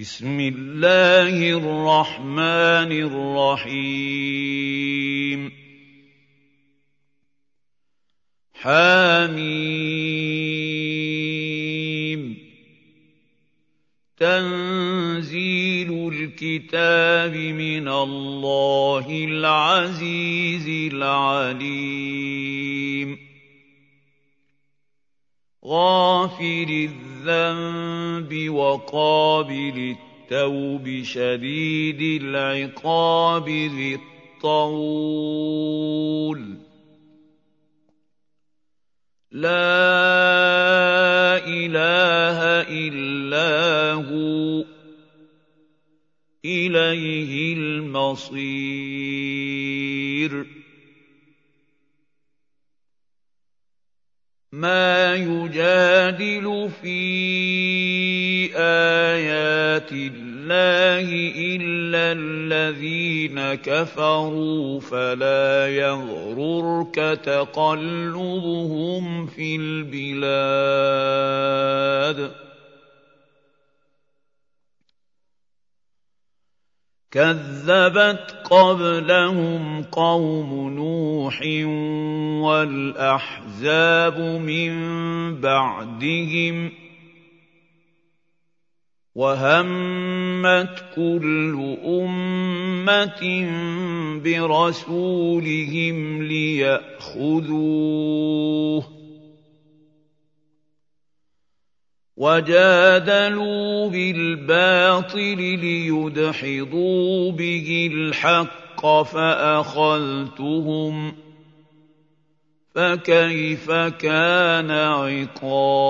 بسم الله الرحمن الرحيم. حميم. تنزيل الكتاب من الله العزيز العليم. غافر الذنب وقابل التوب شديد العقاب ذي الطول. لا إله إلا هو إليه المصير. ما يجادل في آيات الله إلا الذين كفروا فلا يغررك تقلبهم في البلاد. كذبت قبلهم قوم نوح والأحزاب من بعدهم وهمت كل أمة برسولهم ليأخذوه وجادلوا بالباطل ليدحضوا به الحق فأخذتهم فكيف كان عقاب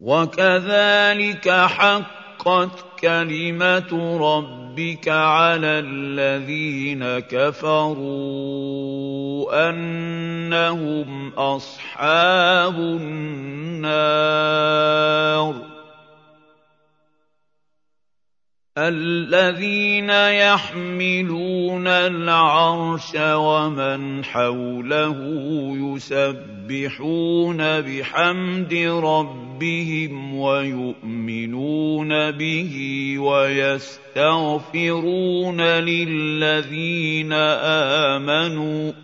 وكذلك حقت كلمة ربك على الذين كفروا انهم اصحاب النار الذين يحملون العرش ومن حوله يسبحون بحمد ربهم ويؤمنون به ويستغفرون للذين آمنوا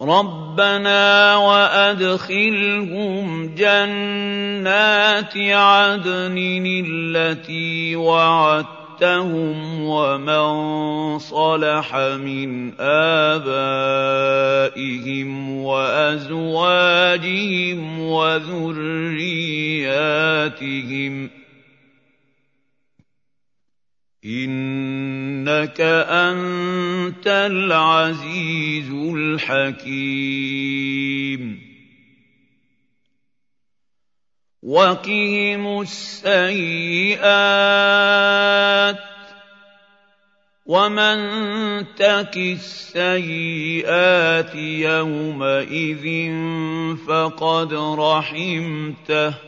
ربنا وادخلهم جنات عدن التي وعدتهم ومن صلح من ابائهم وازواجهم وذرياتهم إنك أنت العزيز الحكيم. وقهم السيئات ومن تك السيئات يومئذ فقد رحمته.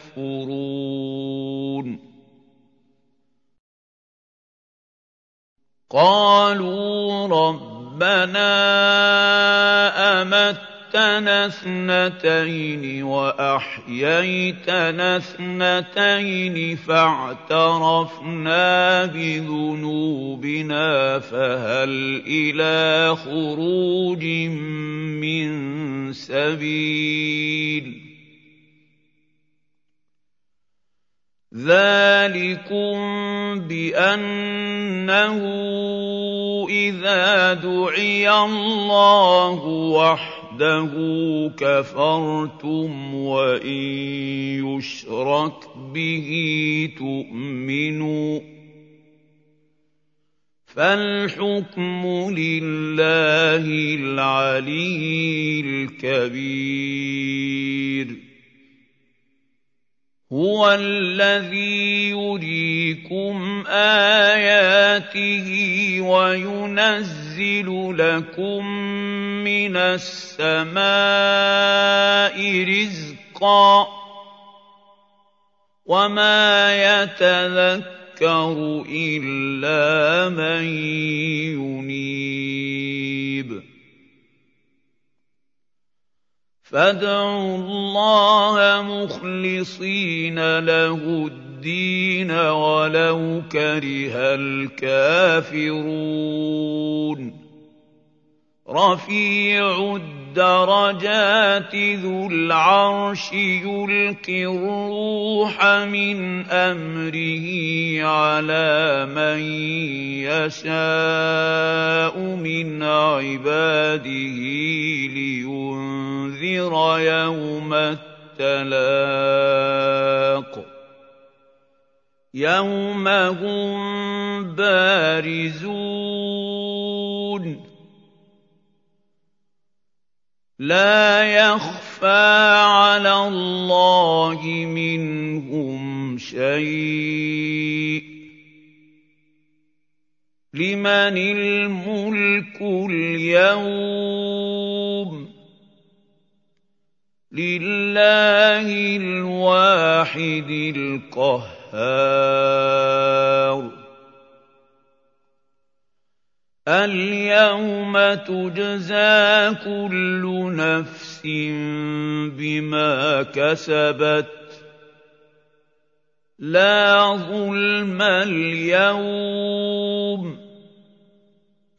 يكفرون قالوا ربنا امتنا اثنتين واحييتنا اثنتين فاعترفنا بذنوبنا فهل إلى خروج من سبيل ذلكم بانه اذا دعي الله وحده كفرتم وان يشرك به تؤمنوا فالحكم لله العلي الكبير هو الذي يريكم آياته وينزل لكم من السماء رزقا وما يتذكر إلا من ينيب. فادعوا الله مخلصين له الدين ولو كره الكافرون. رفيع الدرجات ذو العرش يلقي الروح من أمره على من يشاء من عباده لينذر يوم التلاق. يوم هم بارزون. لا يخفى على الله منهم شيء. لمن الملك اليوم؟ لله الواحد القهار. اليوم تجزى كل نفس بما كسبت لا ظلم اليوم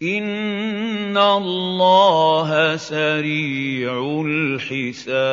إن الله سريع الحساب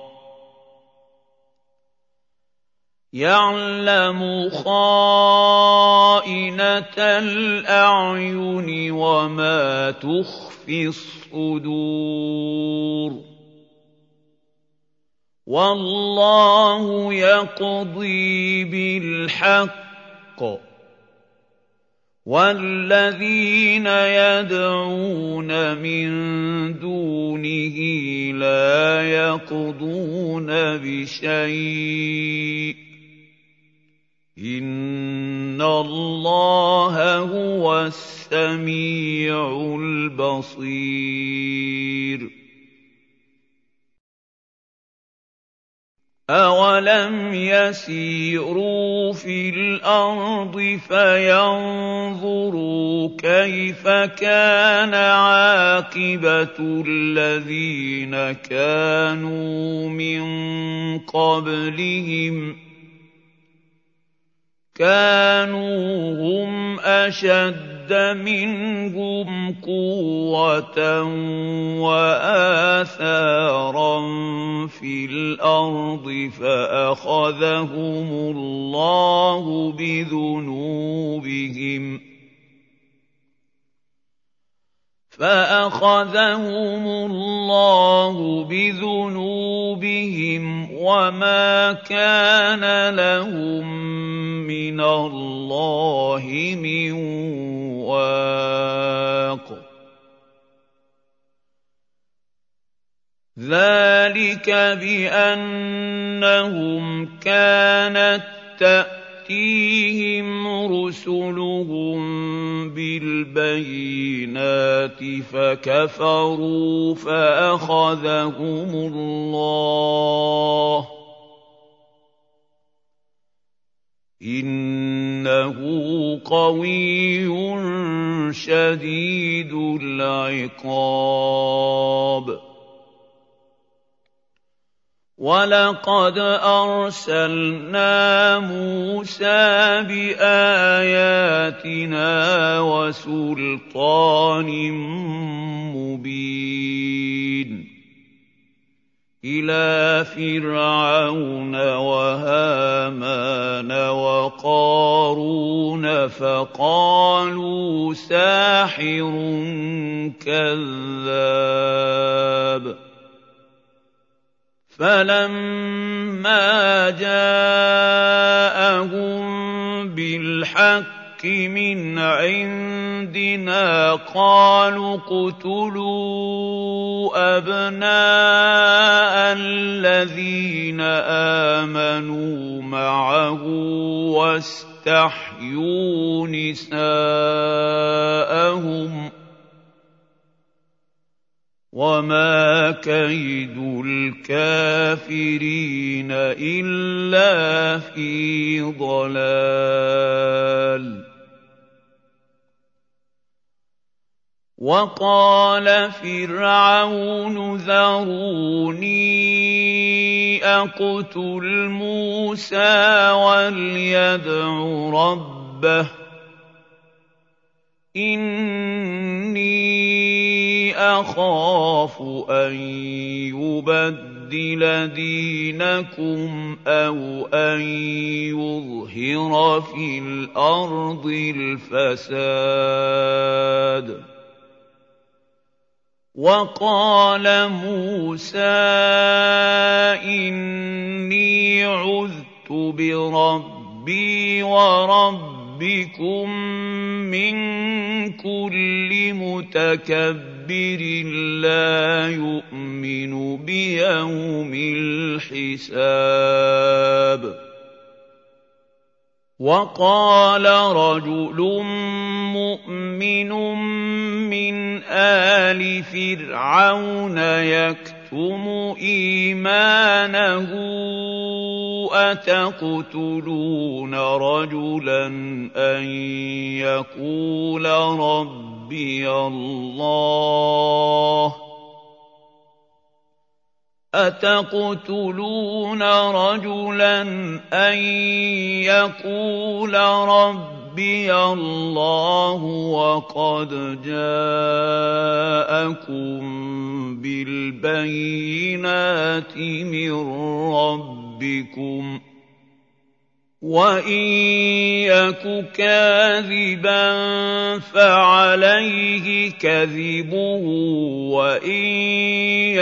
يعلم خائنة الأعين وما تخفي الصدور والله يقضي بالحق والذين يدعون من دونه لا يقضون بشيء ان الله هو السميع البصير اولم يسيروا في الأرض فينظروا كيف كان عاقبه الذين كانوا من قبلهم كانوا هم أشد منهم قوة وآثارا في الأرض فأخذهم الله بذنوبهم فأخذهم الله بذنوبهم وما كان لهم من الله من واق. ذلك بأنهم كانت تاتيهم رسلهم بالبينات فكفروا فاخذهم الله إِنَّهُ قَوِيٌّ شَدِيدُ الْعِقَابِ وَلَقَدْ أَرْسَلْنَا مُوسَىٰ بِآيَاتِنَا وَسُلْطَانٍ مُّبِينٍ إِلَىٰ فِرْعَوْنَ وَهَامَانَ وَقَارُونَ فَقَالُوا سَاحِرٌ كَذَّابٌ فَلَمَّا جَاءَهُم بِالْحَقِّ مِنْ عِندِنَا قَالُوا اقْتُلُوا أَبْنَاءَ الَّذِينَ آمَنُوا مَعَهُ وَاسْتَحْيُوا نِسَاءَهُمْ ۚ وَمَا كَيْدُ الْكَافِرِينَ إِلَّا فِي ضَلَالٍ وَقَالَ فِرْعَوْنُ ذَرُونِي أَقْتُلْ مُوسَىٰ وَلْيَدْعُ رَبَّهُ إِنِّي أَخَافُ أَن يُبَدِّلَ دِينَكُمْ أَوْ أَن يُظْهِرَ فِي الْأَرْضِ الْفَسَادَ. وَقَالَ مُوسَىٰ إِنِّي عُذْتُ بِرَبِّي وَرَبِّكُم مِّن كُلِّ مُتَكَبِّرٍ لَّا يُؤْمِنُ بِيَوْمِ الْحِسَابِ وَقَالَ رَجُلٌ مُّؤْمِنٌ مِّنْ آلِ فِرْعَوْنَ يَكْتُمُ إِيمَانَهُ أَتَقْتُلُونَ رَجُلًا أَن يَقُولَ رَبِّيَ اللَّهُ؟ أَتَقْتُلُونَ رَجُلًا أَن يَقُولَ رَبِّيَ اللَّهُ وَقَدْ جَاءَكُم بِالْبَيِّنَاتِ مِن رَّبِّكُمْ ۖ وَإِن يَكُ كَاذِبًا فَعَلَيْهِ كَذِبُهُ وَإِن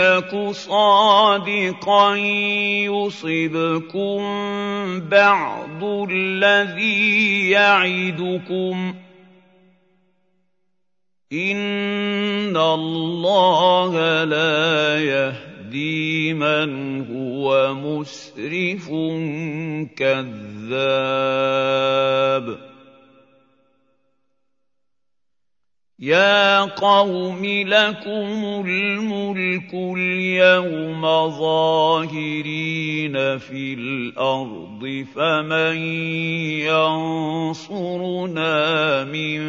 يَكُ صَادِقًا يُصِبْكُم بَعْضُ الَّذِي يَعِدُكُمْ ۖ إِنَّ اللَّهَ لَا يَهْدِي مَنْ هُوَ مُسْرِفٌ كَذَّابٌ يَا قَوْمِ لَكُمُ الْمُلْكُ الْيَوْمَ ظَاهِرِينَ فِي الْأَرْضِ فَمَن يَنصُرُنَا مِن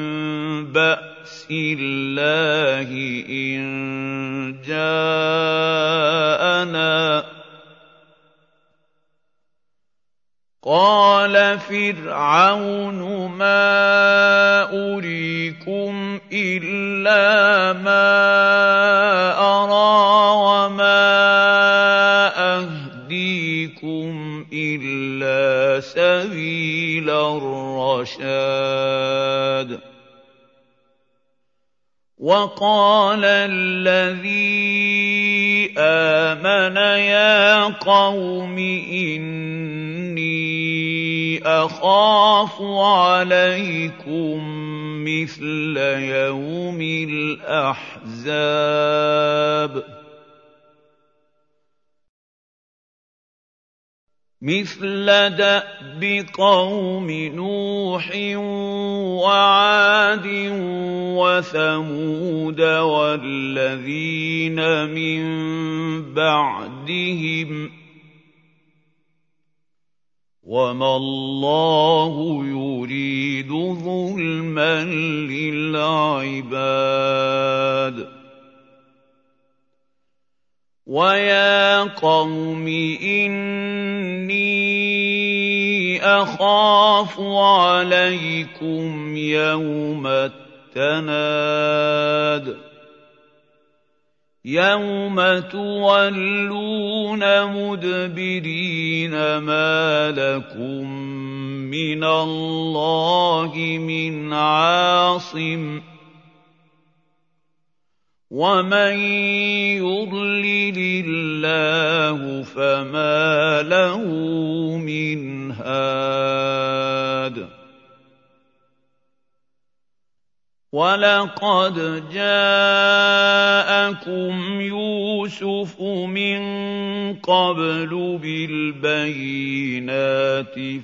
بَأْسِ اللَّهِ إِن جَاءَنَا ۚ قَالَ فِرْعَوْنُ مَا أُرِيكُمْ إِلَّا مَا أَرَىٰ وَمَا أَهْدِيكُمْ إِلَّا سَبِيلَ الرَّشَادِ وَقَالَ الَّذِي آمَنَ يَا قَوْمِ إِنِّي أَخَافُ عَلَيْكُم مِّثْلَ يَوْمِ الْأَحْزَابِ. مِثْلَ دَأْبِ قَوْمِ نُوحٍ وَعَادٍ وَثَمُودَ وَالَّذِينَ مِن بَعْدِهِمْ ۚ وما الله يريد ظلما للعباد ويا قوم اني اخاف عليكم يوم التناد يَوْمَ تُوَلُّونَ مُدْبِرِينَ مَا لَكُم مِّنَ اللَّهِ مِنْ عَاصِمٍ وَمَن يُضْلِلِ اللَّهُ فَمَا لَهُ مِنْ هَادٍ وَلَقَدْ جَاءَكُمْ يُوسُفُ مِن قَبْلُ بِالْبَيِّنَاتِ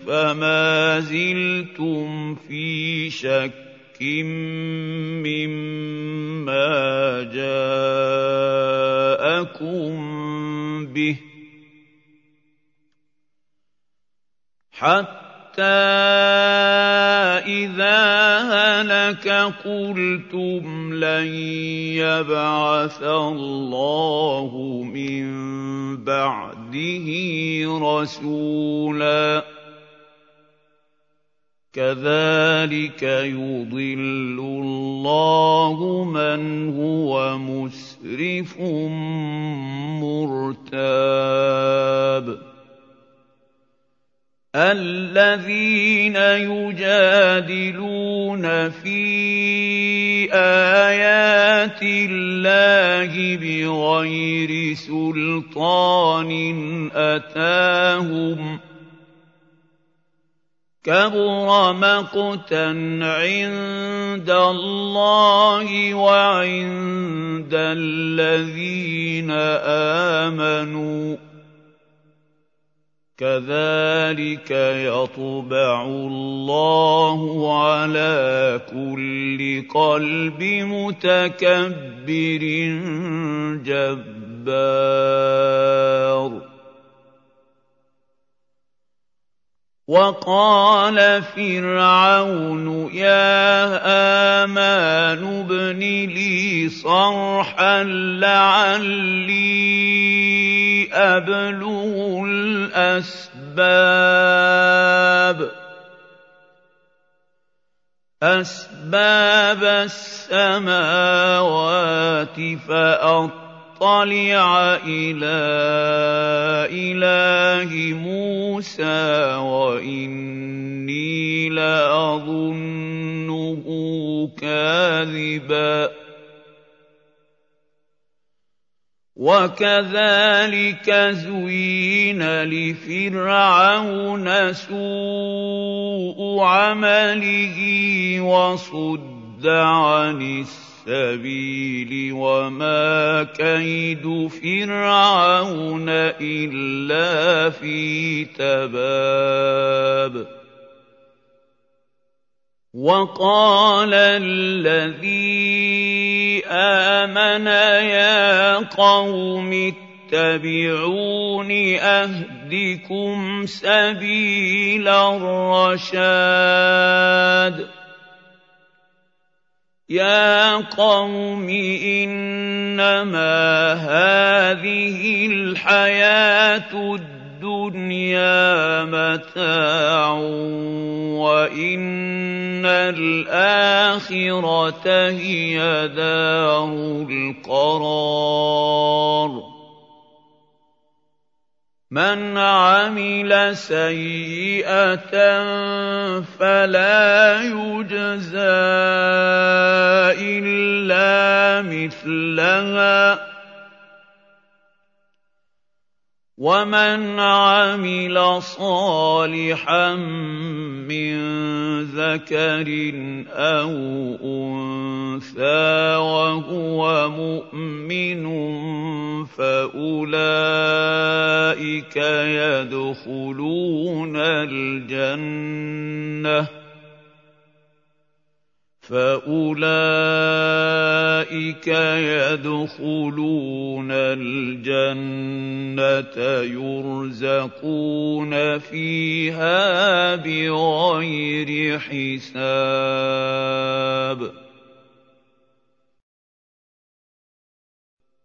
فَمَا زِلْتُمْ فِي شَكٍّ مِّمَّا جَاءَكُم بِهِ حَتَّىٰ إِذَا هَلَكَ قُلْتُمْ لَن يَبْعَثَ اللَّهُ مِن بَعْدِهِ رَسُولًا ۚ كَذَٰلِكَ يُضِلُّ اللَّهُ مَنْ هُوَ مُسْرِفٌ مُّرْتَابٌ الَّذِينَ يُجَادِلُونَ فِي آيَاتِ اللَّهِ بِغَيْرِ سُلْطَانٍ أَتَاهُمْ ۖ كَبُرَ مَقْتًا عِندَ اللَّهِ وَعِندَ الَّذِينَ آمَنُوا كَذَٰلِكَ يَطْبَعُ اللَّهُ عَلَىٰ كُلِّ قَلْبِ مُتَكَبِّرٍ جَبَّارٍ. وَقَالَ فِرْعَوْنُ يَا هَامَانُ ابْنِ لِي صَرْحًا لَّعَلِّي أَبْلُغُ الْأَسْبَابَ. أَسْبَابَ السَّمَاوَاتِ فَأَطَّلِعَ أَطَّلِعَ إِلَىٰ إِلَٰهِ مُوسَىٰ وَإِنِّي لَأَظُنُّهُ كَاذِبًا. وَكَذَٰلِكَ زُيِّنَ لِفِرْعَوْنَ سُوءُ عَمَلِهِ وَصُدَّ عَنِ السَّبِيلِ وَمَا كَيْدُ فِرْعَوْنَ إِلَّا فِي تَبَابٍ. وَقَالَ الَّذِي آمَنَ يَا قَوْمِ اتَّبِعُونِ أَهْدِكُمْ سَبِيلَ الرَّشَادِ. يَا قَوْمِ إِنَّمَا هَٰذِهِ الْحَيَاةُ الدُّنْيَا مَتَاعٌ وَإِنَّ الْآخِرَةَ هِيَ دَارُ الْقَرَارِ. مَنْ عَمِلَ سَيِّئَةً فَلَا يُجْزَىٰ إِلَّا مِثْلَهَا. وَمَنْ عَمِلَ صَالِحًا مِّن ذَكَرٍ أَوْ أُنثَىٰ وَهُوَ مُؤْمِنٌ فَأُولَٰئِكَ يَدْخُلُونَ الْجَنَّةَ فَأُولَٰئِكَ أُولَٰئِكَ يَدْخُلُونَ الْجَنَّةَ يُرْزَقُونَ فِيهَا بِغَيْرِ حِسَابٍ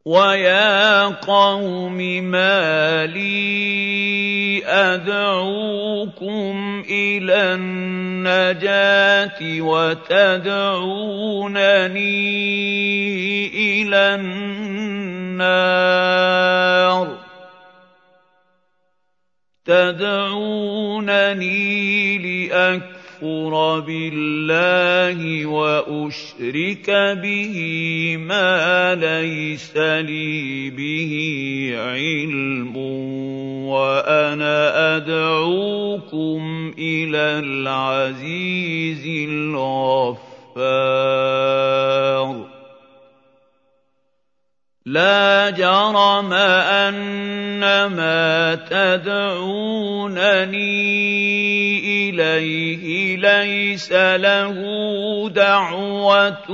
وَيَا قَوْمِ مَا لِي أَدْعُوكُمْ إِلَى النَّجَاةِ وَتَدْعُونَنِي إِلَى النَّارِ. تَدْعُونَنِي أَكْفُرَ بِاللَّهِ وَأُشْرِكَ بِهِ مَا لَيْسَ لِي بِهِ عِلْمٌ وَأَنَا أَدْعُوكُمْ إِلَى الْعَزِيزِ الْغَفَّارِ. لَا جَرَمَ أَنَّمَا تَدْعُونَنِي إِلَيْهِ لَيْسَ لَهُ دَعْوَةٌ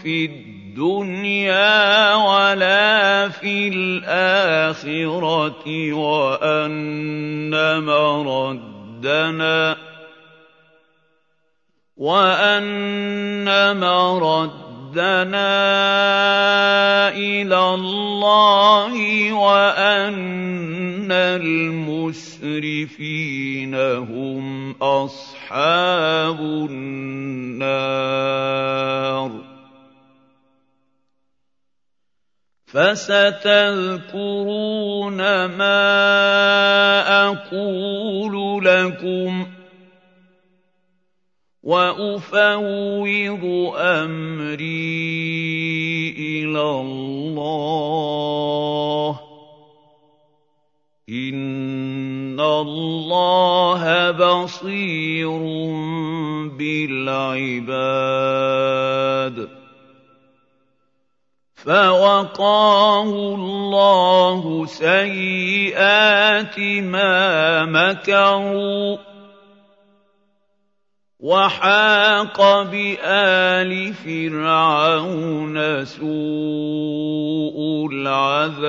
فِي الدُّنْيَا وَلَا فِي الْآخِرَةِ وَأَنَّ مَرَدَّنَا وَأَنَّ مَرَدَّنَا رَدَّنَا إِلَى اللَّهِ وَأَنَّ الْمُسْرِفِينَ هُمْ أَصْحَابُ النَّارِ فَسَتَذْكُرُونَ مَا أَقُولُ لَكُمْ ۚ وَأُفَوِّضُ أَمْرِي إِلَى اللَّهِ ۚ. إِنَّ اللَّهَ بَصِيرٌ بِالْعِبَادِ. فَوَقَاهُ اللَّهُ سَيِّئَاتِ مَا مَكَرُوا. وَحَاقَ بِآلِ فِرْعَوْنَ سُوءُ الْعَذَابِ.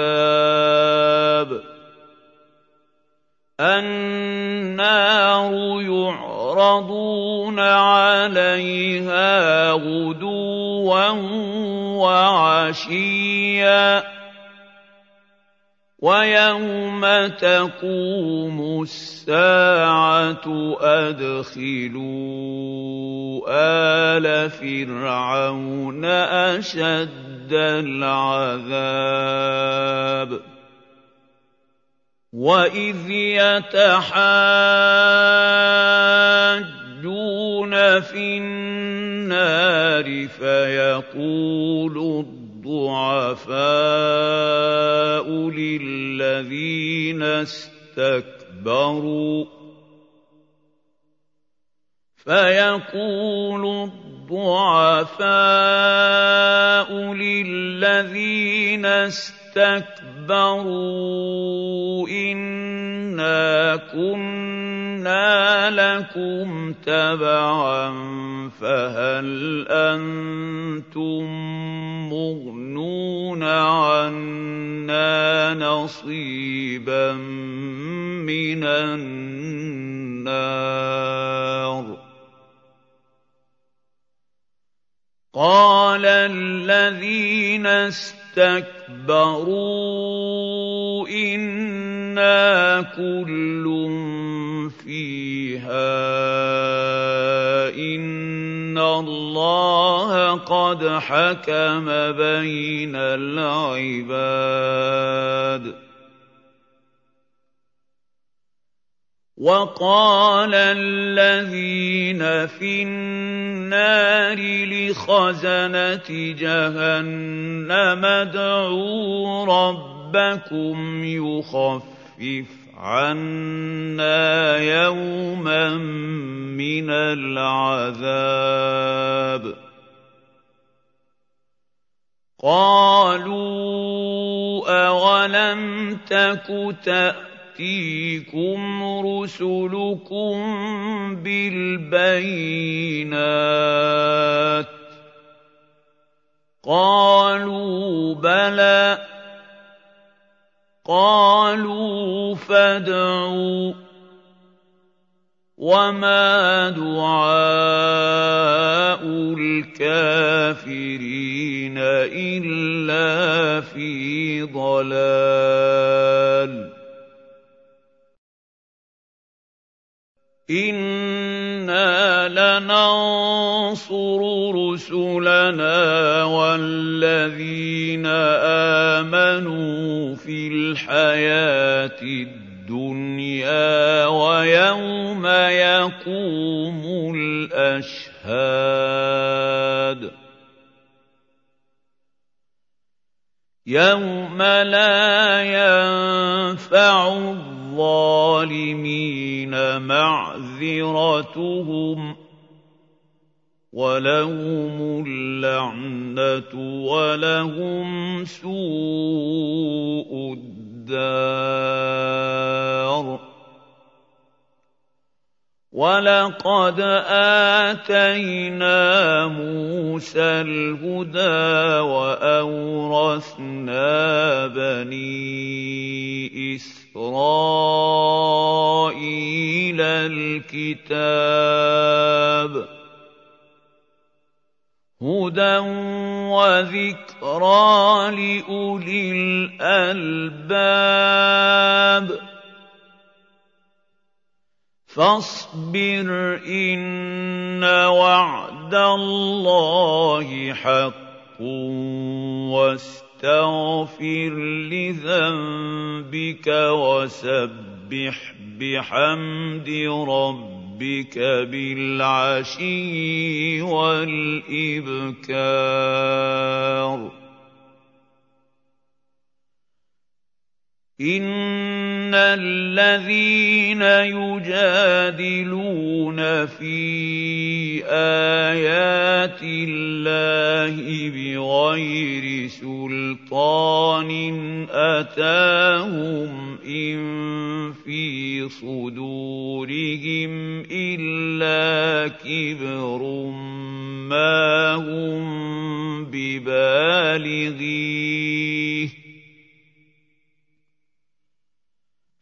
النَّارُ يُعْرَضُونَ عَلَيْهَا غُدُوًّا وَعَشِيًّا. وَيَوْمَ تَقُومُ السَّاعَةُ أَدْخِلُوا آلَ فِرْعَوْنَ أَشَدَّ الْعَذَابِ وَإِذْ يَتَحَاجُّونَ فِي النَّارِ فَيَقُولُ الضُّعَفَاءُ لِلَّذِينَ اسْتَكْبَرُوا. فَيَقُولُ الضُّعَفَاءُ لِلَّذِينَ اسْتَكْبَرُوا إِنَّا كُنَّا لَكُمْ تَبَعًا فَهَلْ أَنتُم مُّغْنُونَ عَنَّا نَصِيبًا مِّنَ النَّارِ قَالَ الَّذِينَ اسْتَكْبَرُوا إِنَّا كُلٌّ فِيهَا إِنَّ اللَّهَ قَدْ حَكَمَ بَيْنَ الْعِبَادِ. وَقَالَ الَّذِينَ فِي النَّارِ لِخَزَنَةِ جَهَنَّمَ ادْعُوا رَبَّكُمْ يُخَفِّفْ عَنَّا يَوْمًا مِّنَ الْعَذَابِ قَالُوا أَوَلَمْ تَكُ تَأْتِيكُمْ رُسُلُكُم بِالْبَيِّنَاتِ قالوا بلى قالوا فادعوا وما دعاء الكافرين إلا في ضلال. لننصر رسلنا والذين آمنوا في الحياة الدنيا ويوم يقوم الأشهاد. يوم لا ينفع الظالمين معذرتهم ولهم اللعنه ولهم سوء الدار ولقد اتينا موسى الهدى واورثنا بني إسرائيل الكتاب هدى وذكرى لأولي الألباب فاصبر إن وعد الله حق واستغفر لذنبك وسبح بحمد ربك بالعشي والإبكار. ان الذين يجادلون في ايات الله بغير سلطان اتاهم ان في صدورهم الا كبر ما هم ببالغيه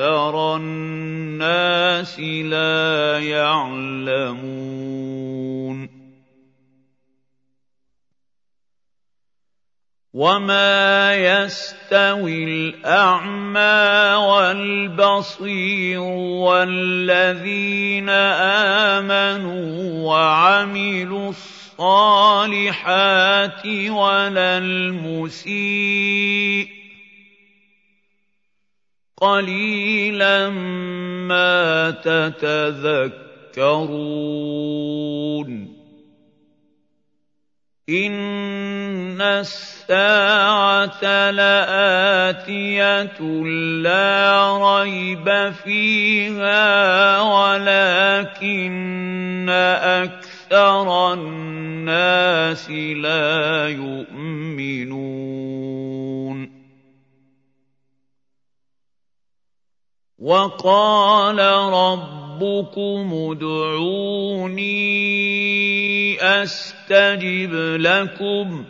أكثر الناس لا يعلمون وما يستوي الاعمى والبصير والذين امنوا وعملوا الصالحات ولا المسيء قليلا ما تتذكرون. إن الساعة لآتية لا ريب فيها ولكن أكثر الناس لا يؤمنون. وقال ربكم ادعوني أستجب لكم.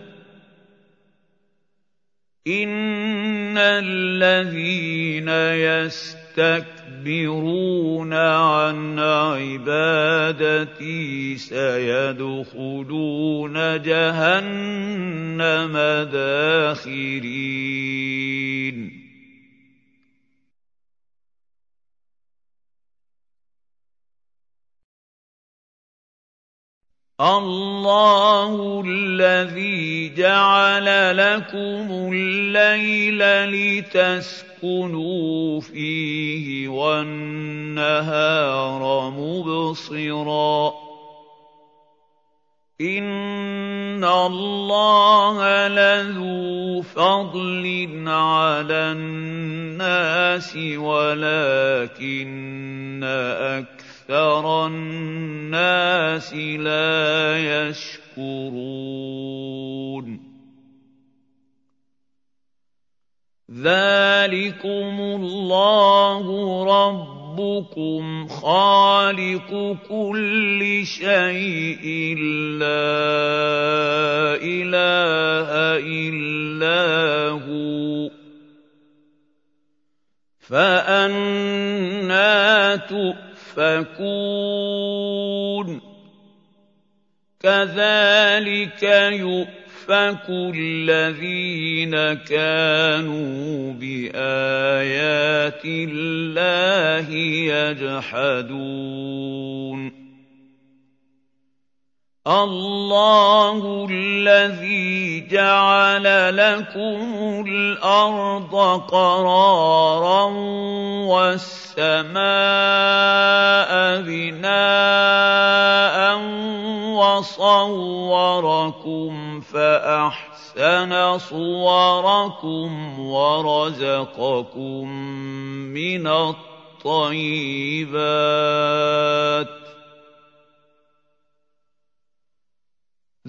إن الذين يستكبرون عن عبادتي سيدخلون جهنم داخرين. الله الذي جعل لكم الليل لتسكنوا فيه والنهار مبصرا. إن اللَّهَ لَذُو فَضْلٍ عَلَى النَّاسِ وَلَٰكِنَّ أَكْثَرَ النَّاسِ لَا يَشْكُرُونَ. ذَٰلِكُمُ اللَّهُ رَبُّكُمْ خَالِقُ كُلِّ شَيْءٍ. لَّا إِلَٰهَ إِلَّا هُوَ. فَأَنَّىٰ تُؤْفَكُونَ كَذَٰلِكَ يُؤْفَكُ الَّذِينَ كَانُوا بِآيَاتِ اللَّهِ يَجْحَدُونَ. اللَّهُ الَّذِي جَعَلَ لَكُمُ الْأَرْضَ قَرَارًا وَالسَّمَاءَ بِنَاءً وَصَوَّرَكُمْ فَأَحْسَنَ صُوَرَكُمْ وَرَزَقَكُم مِّنَ الطَّيِّبَاتِ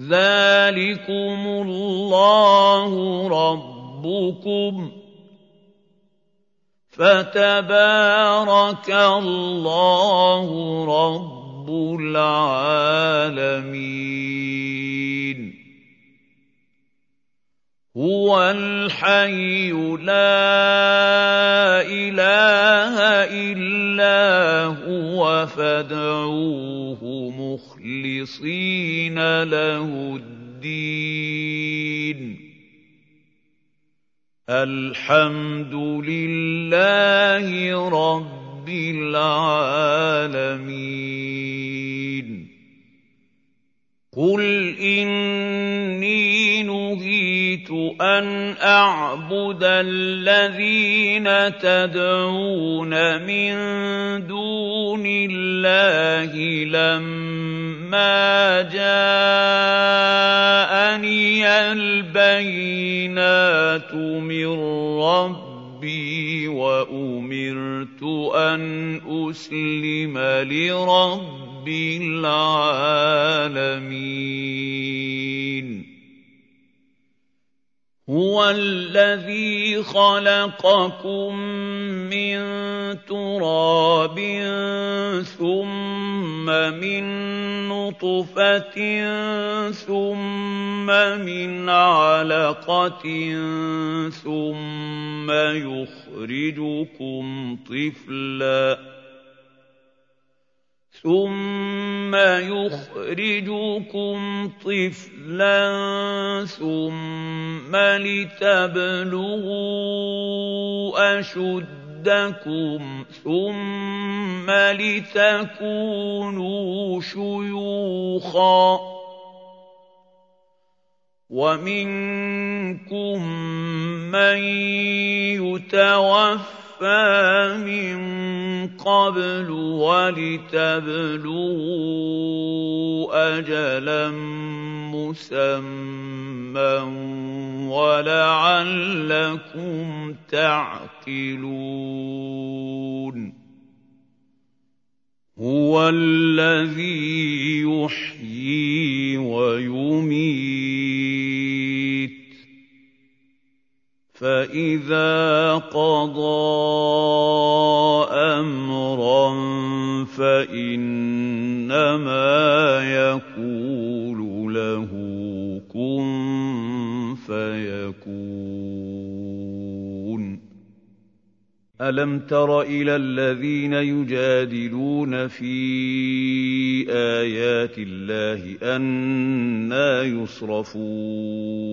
ذَٰلِكُمُ اللَّهُ رَبُّكُمْ ۖ فَتَبَارَكَ اللَّهُ رَبُّ الْعَالَمِينَ هُوَ الْحَيُّ لَا إِلَٰهَ إِلَّا هُوَ فَادْعُوهُ مُخْلِصِينَ لَهُ الدِّينَ الْحَمْدُ لِلَّهِ رَبِّ الْعَالَمِينَ قُلْ إِنِّي نُهِيتُ أَنْ أَعْبُدَ الَّذِينَ تَدْعُونَ مِن دُونِ اللَّهِ لَمَّا جَاءَنِيَ الْبَيِّنَاتُ مِن رَّبِّي وَأُمِرْتُ أَنْ أُسْلِمَ لِرَبِّ الْعَالَمِينَ هُوَ الَّذِي خَلَقَكُم مِّن تُرَابٍ ثُمَّ مِن نُّطْفَةٍ ثُمَّ مِنْ عَلَقَةٍ ثُمَّ يُخْرِجُكُمْ طِفْلًا ثُمَّ يُخْرِجُكُمْ طِفْلًا ثُمَّ لِتَبْلُغُوا أَشُدَّكُمْ ثُمَّ لِتَكُونُوا شُيُوخًا ۚ وَمِنكُم مَّن يُتَوَفَّىٰ مِن قَبْلُ وَلِتَبْلُغُوا أَجَلًا مُّسَمًّى وَلَعَلَّكُمْ تَعْقِلُونَ هُوَ الَّذِي يُحْيِي وَيُمِيتُ ۖ فَإِذَا قَضَىٰ أَمْرًا فَإِنَّمَا يَقُولُ لَهُ كُن فَيَكُونُ أَلَمْ تَرَ إِلَى الَّذِينَ يُجَادِلُونَ فِي آيَاتِ اللَّهِ أَنَّىٰ يُصْرَفُونَ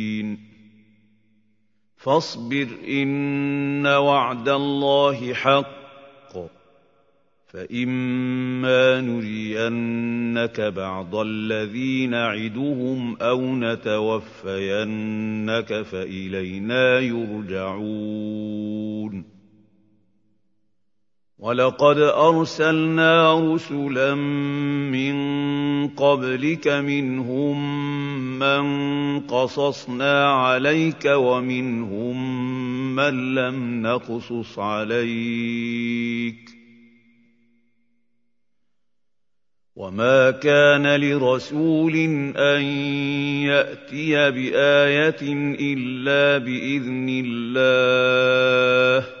فاصبر إن وعد الله حق. فإما نرينك بعض الذي نعدهم أو نتوفينك فإلينا يرجعون. ولقد أرسلنا رسلا من قبلك منهم من قصصنا عليك ومنهم من لم نقصص عليك وما كان لرسول ان ياتي بايه الا باذن الله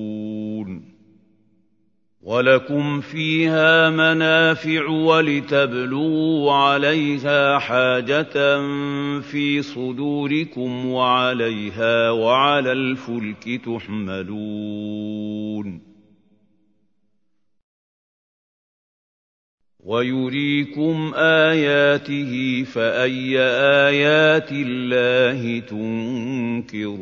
ولكم فيها منافع ولتبلغوا عليها حاجة في صدوركم وعليها وعلى الفلك تحملون. ويريكم آياته فأي آيات الله تنكرون.